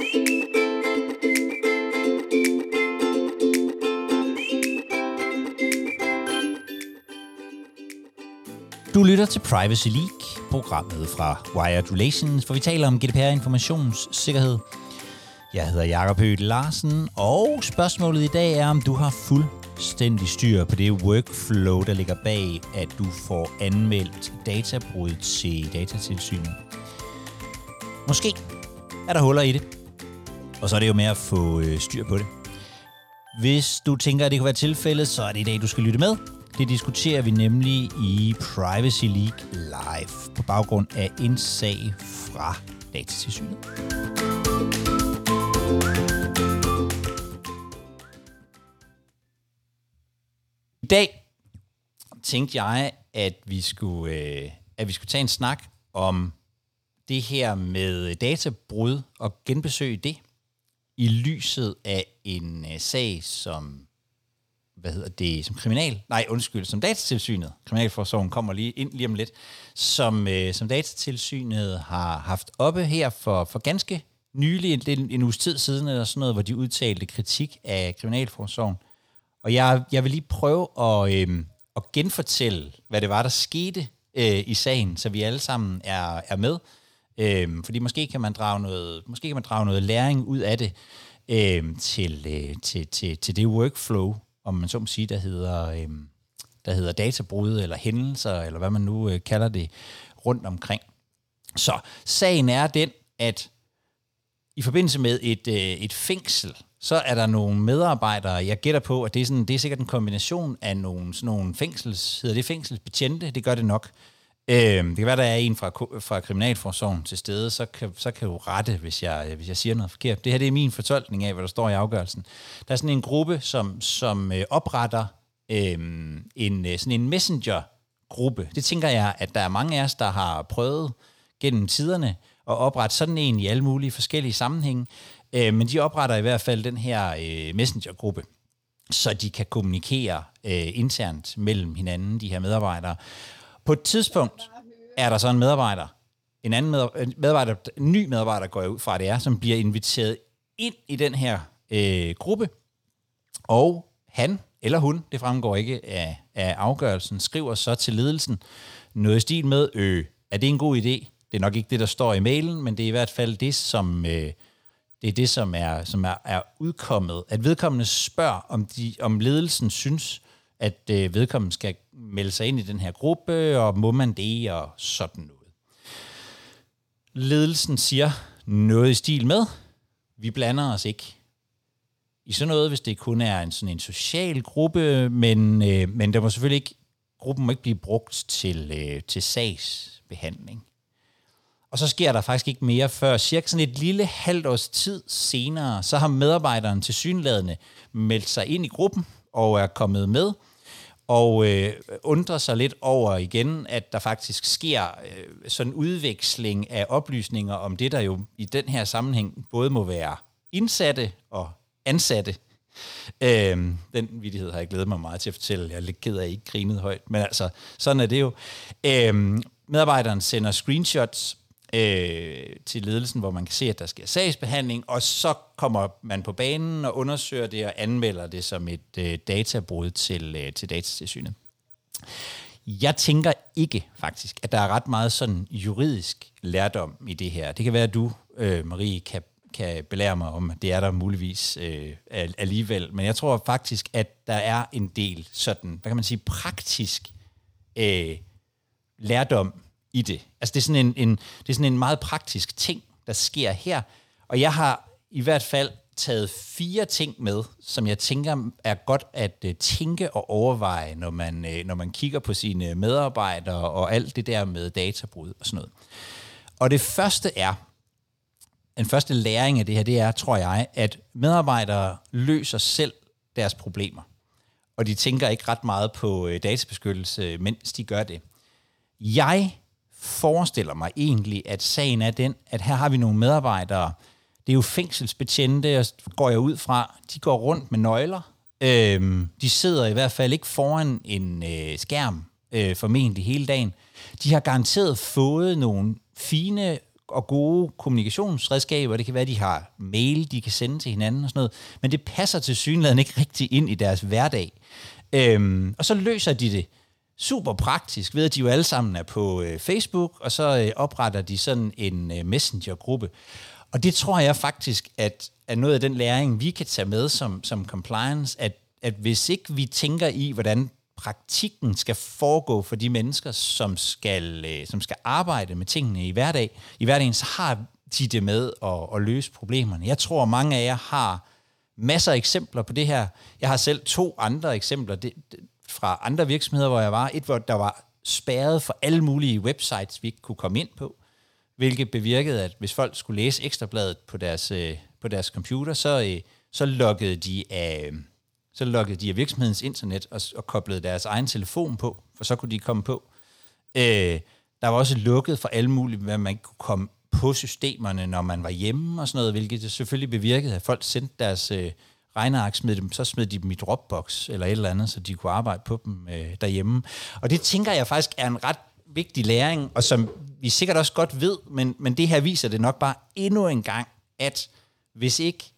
Du lytter til Privacy League, programmet fra Wired Relations, hvor vi taler om GDPR-informationssikkerhed. Jeg hedder Jakob Høgh Larsen, og spørgsmålet i dag er, om du har fuldstændig styr på det workflow, der ligger bag, at du får anmeldt databrud til datatilsynet. Måske er der huller i det, og så er det jo med at få øh, styr på det. Hvis du tænker, at det kunne være tilfældet, så er det i dag, du skal lytte med. Det diskuterer vi nemlig i Privacy League Live på baggrund af en sag fra Datatilsynet. I dag tænkte jeg, at vi skulle, øh, at vi skulle tage en snak om det her med databrud og genbesøge det i lyset af en øh, sag, som hvad hedder det, som kriminal, nej undskyld, som datatilsynet, kriminalforsorgen kommer lige ind lige om lidt, som, øh, som datatilsynet har haft oppe her for, for ganske nylig, en, en uges tid siden, eller sådan noget, hvor de udtalte kritik af kriminalforsorgen. Og jeg, jeg vil lige prøve at, øh, at genfortælle, hvad det var, der skete øh, i sagen, så vi alle sammen er, er med. Øhm, fordi måske kan man drage noget, måske kan man drage noget læring ud af det øhm, til, øh, til, til, til det workflow, om man så må sige, der hedder, øhm, der hedder databrud eller hændelser, eller hvad man nu øh, kalder det, rundt omkring. Så sagen er den, at i forbindelse med et, øh, et fængsel, så er der nogle medarbejdere, jeg gætter på, at det er, sådan, det er sikkert en kombination af nogle, sådan nogle fængsels, hedder det fængselsbetjente, det gør det nok, Øh, det kan være, der er en fra, fra Kriminalforsorgen til stede, så kan, så kan du rette, hvis jeg, øh, hvis jeg siger noget forkert. Det her det er min fortolkning af, hvad der står i afgørelsen. Der er sådan en gruppe, som, som øh, opretter øhm, øh, en, sådan en messenger-gruppe. Det tænker jeg, at der er mange af os, der har prøvet gennem tiderne at oprette sådan en i alle mulige forskellige sammenhænge. Øh, men de opretter i hvert fald den her øh, messenger-gruppe så de kan kommunikere øh, internt mellem hinanden, de her medarbejdere. På et tidspunkt er der så en medarbejder, en anden medarbejder, medarbejder en ny medarbejder går jeg ud fra, det er, som bliver inviteret ind i den her øh, gruppe, og han eller hun, det fremgår ikke af, af afgørelsen, skriver så til ledelsen noget i stil med, øh, er det en god idé? Det er nok ikke det, der står i mailen, men det er i hvert fald det, som, øh, det, er, det, som, er, som er, er udkommet. At vedkommende spørger, om, de, om ledelsen synes, at øh, vedkommende skal melde sig ind i den her gruppe, og må man det, og sådan noget. Ledelsen siger noget i stil med, vi blander os ikke i sådan noget, hvis det kun er en sådan en social gruppe, men, øh, men der må selvfølgelig ikke, gruppen må ikke blive brugt til, øh, til sagsbehandling. Og så sker der faktisk ikke mere før cirka sådan et lille halvt års tid senere, så har medarbejderen til synlædende meldt sig ind i gruppen og er kommet med, og øh, undrer sig lidt over igen, at der faktisk sker øh, sådan udveksling af oplysninger om det, der jo i den her sammenhæng både må være indsatte og ansatte. Øh, den vidighed har jeg glædet mig meget til at fortælle. Jeg er lidt ked af, at I ikke grinede højt, men altså, sådan er det jo. Øh, medarbejderen sender screenshots øh, til ledelsen, hvor man kan se, at der sker sagsbehandling, og så kommer man på banen og undersøger det og anmelder det som et øh, databrud til, øh, til datatilsynet. Jeg tænker ikke faktisk, at der er ret meget sådan juridisk lærdom i det her. Det kan være, at du, øh, Marie, kan, kan belære mig om, at det er der muligvis øh, alligevel. Men jeg tror faktisk, at der er en del sådan, hvad kan man sige, praktisk øh, lærdom i det. Altså det er sådan en, en, det er sådan en meget praktisk ting, der sker her. Og jeg har i hvert fald taget fire ting med, som jeg tænker er godt at øh, tænke og overveje, når man, øh, når man kigger på sine medarbejdere og alt det der med databrud og sådan noget. Og det første er, den første læring af det her, det er, tror jeg, at medarbejdere løser selv deres problemer. Og de tænker ikke ret meget på øh, databeskyttelse, mens de gør det. Jeg forestiller mig egentlig, at sagen er den, at her har vi nogle medarbejdere, det er jo fængselsbetjente, og går jeg ud fra, de går rundt med nøgler. Øhm, de sidder i hvert fald ikke foran en øh, skærm, øh, formentlig hele dagen. De har garanteret fået nogle fine og gode kommunikationsredskaber. Det kan være, at de har mail, de kan sende til hinanden og sådan noget. Men det passer til synligheden ikke rigtig ind i deres hverdag. Øhm, og så løser de det super praktisk ved, at de jo alle sammen er på øh, Facebook, og så øh, opretter de sådan en øh, messenger-gruppe. Og det tror jeg faktisk, at er noget af den læring, vi kan tage med som, som compliance, at, at hvis ikke vi tænker i, hvordan praktikken skal foregå for de mennesker, som skal, øh, som skal arbejde med tingene i hverdag, i hverdagen, så har de det med at, at løse problemerne. Jeg tror, mange af jer har masser af eksempler på det her. Jeg har selv to andre eksempler det, det, fra andre virksomheder, hvor jeg var. Et, hvor der var spærret for alle mulige websites, vi ikke kunne komme ind på, hvilket bevirkede, at hvis folk skulle læse ekstrabladet på deres, øh, på deres computer, så, øh, så loggede de af øh, så loggede de af virksomhedens internet og, og koblede deres egen telefon på, for så kunne de komme på. Øh, der var også lukket for alle mulige, hvad man kunne komme på systemerne, når man var hjemme og sådan noget, hvilket det selvfølgelig bevirkede, at folk sendte deres øh, regneark, smed dem, så smed de dem i Dropbox eller et eller andet, så de kunne arbejde på dem øh, derhjemme. Og det tænker jeg faktisk er en ret vigtig læring, og som vi sikkert også godt ved, men, men det her viser det nok bare endnu en gang, at hvis ikke,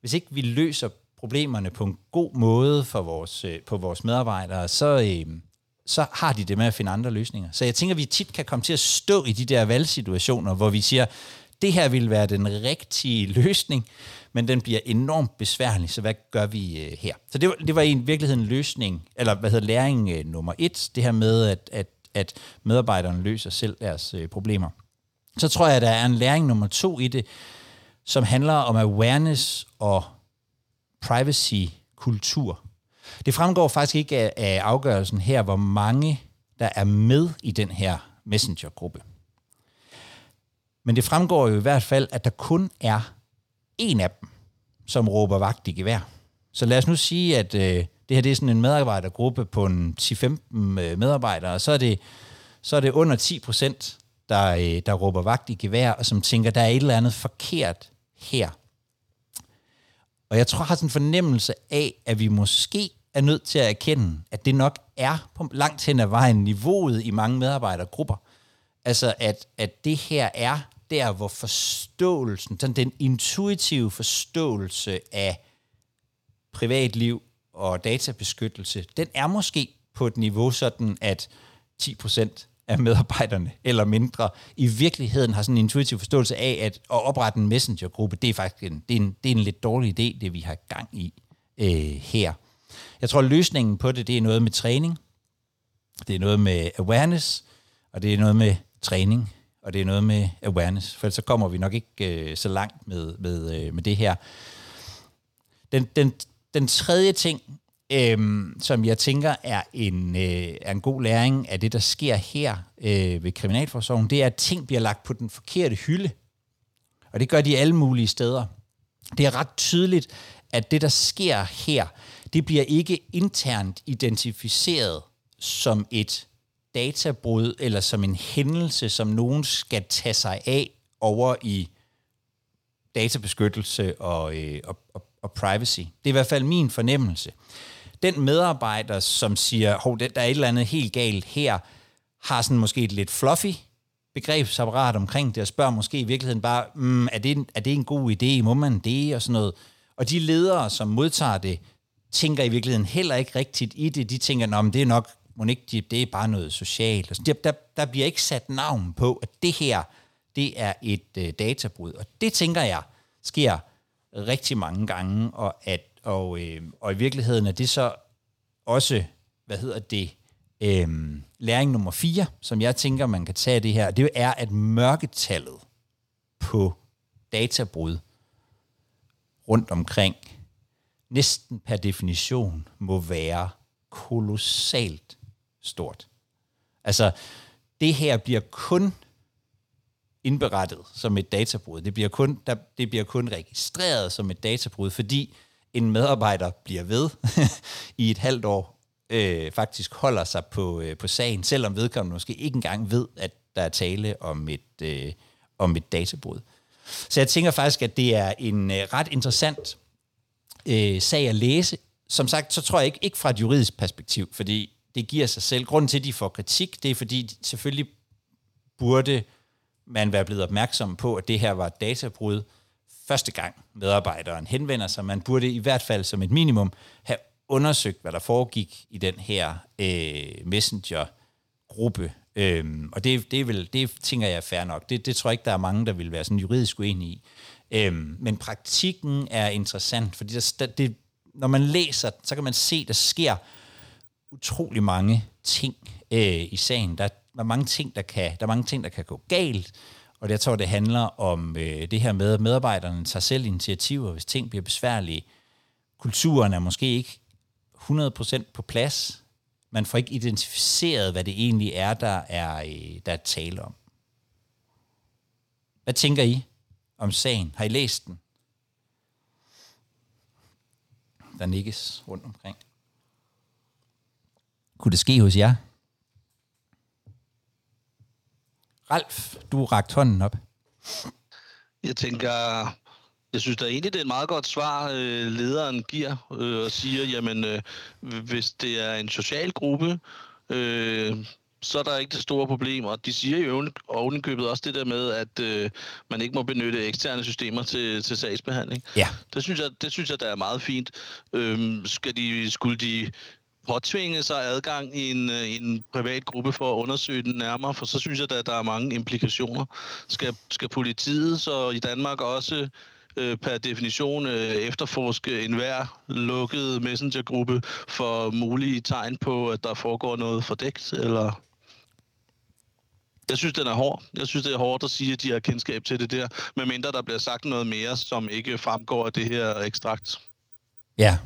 hvis ikke vi løser problemerne på en god måde for vores, øh, på vores medarbejdere, så, øh, så har de det med at finde andre løsninger. Så jeg tænker, at vi tit kan komme til at stå i de der valgsituationer, hvor vi siger, det her ville være den rigtige løsning, men den bliver enormt besværlig, så hvad gør vi øh, her? Så det var, det var i virkeligheden en løsning, eller hvad hedder læring øh, nummer et, det her med, at, at, at medarbejderne løser selv deres øh, problemer. Så tror jeg, at der er en læring nummer to i det, som handler om awareness og privacy-kultur. Det fremgår faktisk ikke af, af afgørelsen her, hvor mange der er med i den her messenger-gruppe. Men det fremgår jo i hvert fald, at der kun er en af dem, som råber vagt i gevær. Så lad os nu sige, at øh, det her det er sådan en medarbejdergruppe på en 10-15 øh, medarbejdere, og så er det, så er det under 10 procent, der, øh, der råber vagt i gevær, og som tænker, der er et eller andet forkert her. Og jeg tror, jeg har sådan en fornemmelse af, at vi måske er nødt til at erkende, at det nok er på langt hen ad vejen niveauet i mange medarbejdergrupper. Altså, at, at det her er der, hvor forståelsen, sådan den intuitive forståelse af privatliv og databeskyttelse, den er måske på et niveau sådan, at 10 procent af medarbejderne, eller mindre, i virkeligheden har sådan en intuitiv forståelse af, at at oprette en messengergruppe, det er faktisk en, det er en, det er en lidt dårlig idé, det vi har gang i øh, her. Jeg tror, løsningen på det, det er noget med træning, det er noget med awareness, og det er noget med træning, og det er noget med awareness, for så kommer vi nok ikke øh, så langt med, med, øh, med det her. Den, den, den tredje ting, øh, som jeg tænker er en, øh, er en god læring af det, der sker her øh, ved Kriminalforsorgen, det er, at ting bliver lagt på den forkerte hylde. Og det gør de alle mulige steder. Det er ret tydeligt, at det, der sker her, det bliver ikke internt identificeret som et databrud eller som en hændelse, som nogen skal tage sig af over i databeskyttelse og, øh, og, og, og privacy. Det er i hvert fald min fornemmelse den medarbejder, som siger, hov, der er et eller andet helt galt her, har sådan måske et lidt fluffy begrebsapparat omkring det, og spørger måske i virkeligheden bare, mm, er, det en, er det en god idé, må man det, og sådan noget. Og de ledere, som modtager det, tænker i virkeligheden heller ikke rigtigt i det. De tænker, at det er nok, må ikke, det er bare noget socialt. Der, der, der bliver ikke sat navn på, at det her, det er et øh, databrud. Og det tænker jeg sker rigtig mange gange, og at og, øh, og i virkeligheden er det så også, hvad hedder det, øh, læring nummer 4, som jeg tænker, man kan tage det her, det er, at mørketallet på databrud rundt omkring næsten per definition må være kolossalt stort. Altså, det her bliver kun indberettet som et databrud. Det bliver kun, der, det bliver kun registreret som et databrud, fordi en medarbejder bliver ved i et halvt år, øh, faktisk holder sig på, øh, på sagen, selvom vedkommende måske ikke engang ved, at der er tale om et, øh, om et databrud. Så jeg tænker faktisk, at det er en øh, ret interessant øh, sag at læse. Som sagt, så tror jeg ikke, ikke fra et juridisk perspektiv, fordi det giver sig selv. Grunden til, at de får kritik, det er fordi, selvfølgelig burde man være blevet opmærksom på, at det her var et databrud første gang medarbejderen henvender sig. Man burde i hvert fald som et minimum have undersøgt, hvad der foregik i den her øh, messenger-gruppe. Øhm, og det, det, vil, det tænker jeg er fair nok. Det, det tror jeg ikke, der er mange, der vil være sådan juridisk uenige i. Øhm, men praktikken er interessant, fordi der, det, når man læser, så kan man se, der sker utrolig mange ting øh, i sagen. Der er mange ting, der kan, der er mange ting, der kan gå galt. Og jeg tror, det handler om øh, det her med, at medarbejderne tager selv initiativer, hvis ting bliver besværlige. Kulturen er måske ikke 100% på plads. Man får ikke identificeret, hvad det egentlig er, der er, øh, der er tale om. Hvad tænker I om sagen? Har I læst den? Der nikkes rundt omkring. Kunne det ske hos jer? Ralf, du rakt hånden op. Jeg tænker, jeg synes da egentlig, det er et meget godt svar, øh, lederen giver øh, og siger, jamen, øh, hvis det er en social gruppe, øh, så er der ikke det store problem. Og de siger jo ovenikøbet også det der med, at øh, man ikke må benytte eksterne systemer til, til sagsbehandling. Ja. Det synes jeg, det synes jeg, der er meget fint. Øh, skal de, skulle de påtvinge sig adgang i en, øh, en privat gruppe for at undersøge den nærmere, for så synes jeg, at der er mange implikationer. Skal, skal politiet så i Danmark også øh, per definition øh, efterforske enhver lukket messengergruppe for mulige tegn på, at der foregår noget fordækt, eller... Jeg synes, den er hård. Jeg synes, det er hårdt at sige, at de har kendskab til det der, medmindre der bliver sagt noget mere, som ikke fremgår af det her ekstrakt. Ja,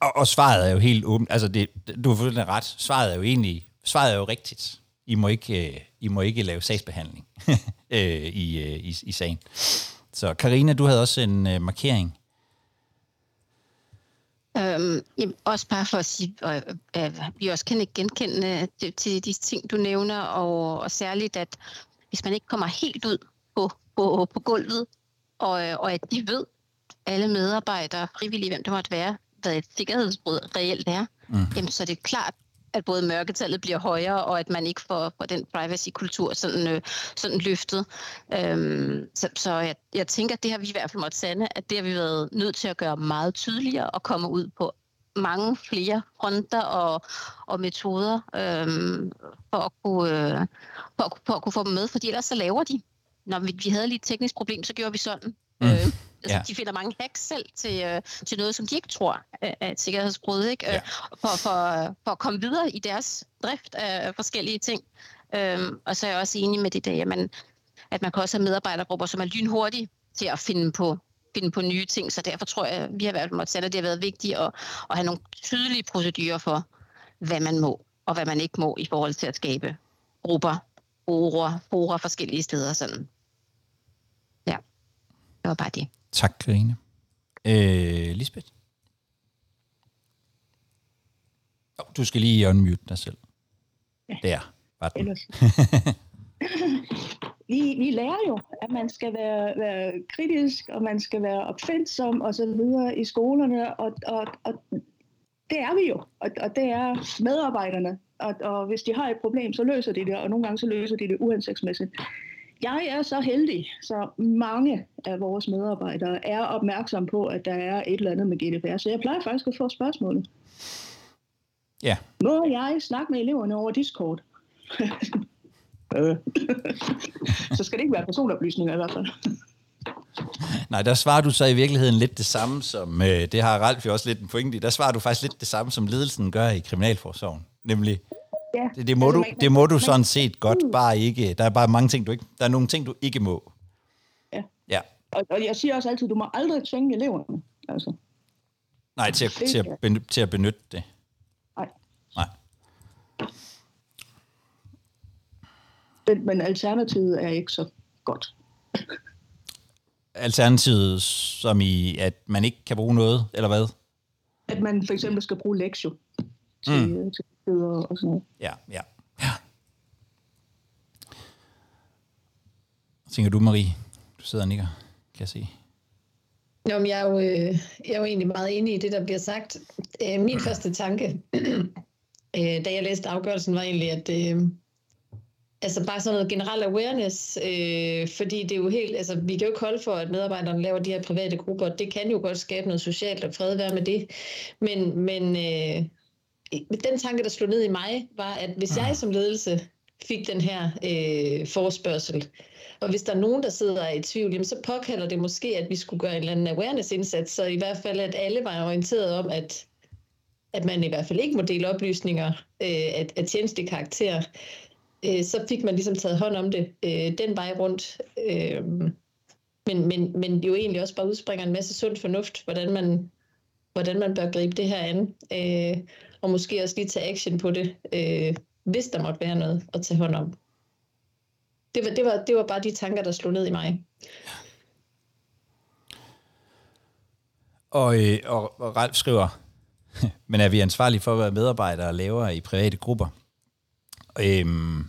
og, og svaret er jo helt åbent. Altså, det, du har fuldstændig ret. Svaret er jo egentlig, svaret er jo rigtigt. I må ikke, øh, I må ikke lave sagsbehandling øh, i, øh, i, i sagen. Så Karina, du havde også en øh, markering. Øhm, jamen, også bare for at sige, at øh, vi også kan genkende det, til de ting, du nævner, og, og særligt, at hvis man ikke kommer helt ud på, på, på gulvet, og, og at de ved, alle medarbejdere, frivillige, hvem det måtte være, hvad et sikkerhedsbrud reelt er, mm. jamen, så er det klart, at både mørketallet bliver højere, og at man ikke får, får den privacy-kultur sådan, øh, sådan løftet. Øhm, så så jeg, jeg tænker, at det har vi i hvert fald måttet sande, at det har vi været nødt til at gøre meget tydeligere og komme ud på mange flere fronter og, og metoder øhm, for, at kunne, øh, for, at, for at kunne få dem med, fordi ellers så laver de. Når vi, vi havde lige et teknisk problem, så gjorde vi sådan. Mm. Øh, Altså, ja. De finder mange hacks selv til, øh, til noget, som de ikke tror er et sikkerhedsbrud, ikke? Ja. Øh, for, for, for at komme videre i deres drift af forskellige ting. Øhm, og så er jeg også enig med det der, at man, at man kan også have medarbejdergrupper, som er lynhurtige til at finde på finde på nye ting, så derfor tror jeg, at vi har været måttet sætte, at det har været vigtigt at, at have nogle tydelige procedurer for, hvad man må og hvad man ikke må i forhold til at skabe grupper, forer, forer forskellige steder. Sådan. Ja, det var bare det. Tak, Karine. Øh, Lisbeth? Oh, du skal lige unmute dig selv. Ja. Der var den. vi, vi lærer jo, at man skal være, være kritisk, og man skal være opfindsom og så videre i skolerne, og, og, og det er vi jo, og, og det er medarbejderne. Og, og hvis de har et problem, så løser de det, og nogle gange så løser de det uhensigtsmæssigt. Jeg er så heldig, så mange af vores medarbejdere er opmærksom på, at der er et eller andet med GDPR, så jeg plejer faktisk at få spørgsmålet. Ja. Må jeg snakke med eleverne over Discord? så skal det ikke være personoplysninger i hvert fald. Nej, der svarer du så i virkeligheden lidt det samme som, øh, det har Ralf jo også lidt en pointe i, der svarer du faktisk lidt det samme som ledelsen gør i Kriminalforsorgen. Nemlig, Ja. Det, det må, altså, du, det må du sådan set godt, bare ikke. Der er bare mange ting, du ikke... Der er nogle ting, du ikke må. Ja. ja. Og, og jeg siger også altid, du må aldrig tvinge eleverne. Altså. Nej, til at, til, at benytte, til at benytte det. Nej. Nej. Men, men alternativet er ikke så godt. Alternativet som i, at man ikke kan bruge noget, eller hvad? At man for eksempel skal bruge lektion til, mm. til og, og sådan noget. Ja, ja. ja. Hvad tænker du, Marie? Du sidder og nikker, kan jeg se. Jo, men jeg, er jo, øh, jeg er jo egentlig meget enig i det, der bliver sagt. Øh, min første tanke, øh, da jeg læste afgørelsen, var egentlig, at, altså bare sådan noget generel awareness, øh, fordi det er jo helt, altså vi kan jo ikke holde for, at medarbejderne laver de her private grupper, det kan jo godt skabe noget socialt og fred være med det, men, men øh, den tanke, der slog ned i mig, var, at hvis jeg som ledelse fik den her øh, forspørgsel, og hvis der er nogen, der sidder er i tvivl, jamen, så påkalder det måske, at vi skulle gøre en eller anden awareness-indsats, så i hvert fald, at alle var orienteret om, at, at man i hvert fald ikke må dele oplysninger øh, af, af tjenestelig karakter. Øh, så fik man ligesom taget hånd om det øh, den vej rundt. Øh, men, men, men jo egentlig også bare udspringer en masse sund fornuft, hvordan man, hvordan man bør gribe det her an. Øh, og måske også lige tage action på det, øh, hvis der måtte være noget at tage hånd om. Det var, det, var, det var bare de tanker, der slog ned i mig. Og, øh, og, og Ralf skriver, men er vi ansvarlige for at være medarbejdere og lavere i private grupper? Øhm,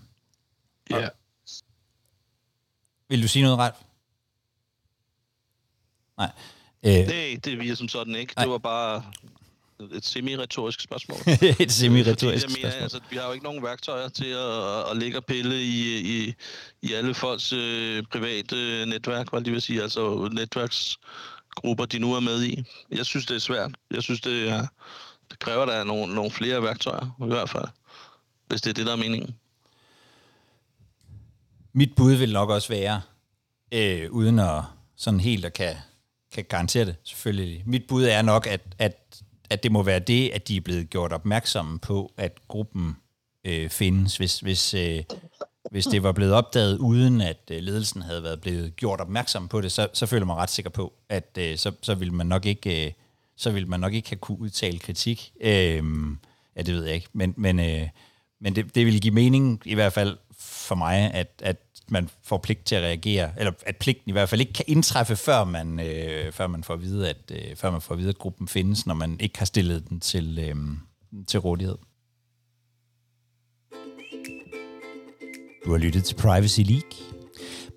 Ja. vil du sige noget, Ralf? Nej. Øh, Nej, det virker som sådan ikke. Nej. Det var bare et semi-retorisk spørgsmål. et semi-retorisk Fordi jeg spørgsmål. mener, altså, vi har jo ikke nogen værktøjer til at, at ligge og pille i, i, i alle folks øh, private netværk, hvad det vil sige, altså netværksgrupper, de nu er med i. Jeg synes, det er svært. Jeg synes, det, er, det kræver, der er nogle, nogle flere værktøjer, i hvert fald, hvis det er det, der er meningen. Mit bud vil nok også være, øh, uden at sådan helt at kan, kan garantere det selvfølgelig. Mit bud er nok, at, at, at det må være det, at de er blevet gjort opmærksomme på, at gruppen øh, findes. Hvis, hvis, øh, hvis det var blevet opdaget, uden at øh, ledelsen havde været blevet gjort opmærksom på det, så, så føler man ret sikker på, at øh, så, så ville man nok ikke... Øh, så ville man nok ikke have kunne udtale kritik. Øh, ja, det ved jeg ikke. Men, men, øh, men det, det ville give mening, i hvert fald for mig, at, at man får pligt til at reagere, eller at pligten i hvert fald ikke kan indtræffe, før man, øh, før man får at vide, at, øh, før man får at vide, at gruppen findes, når man ikke har stillet den til, øh, til rådighed. Du har lyttet til Privacy League,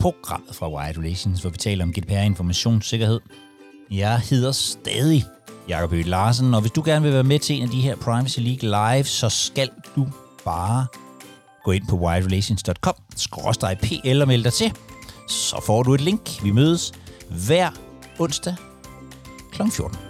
programmet fra Wired Relations, hvor vi taler om GDPR informationssikkerhed. Jeg hedder stadig Jakob Ø. Larsen, og hvis du gerne vil være med til en af de her Privacy League live, så skal du bare gå ind på wiredrelations.com, skråstreg PL og meld dig til. Så får du et link. Vi mødes hver onsdag kl. 14.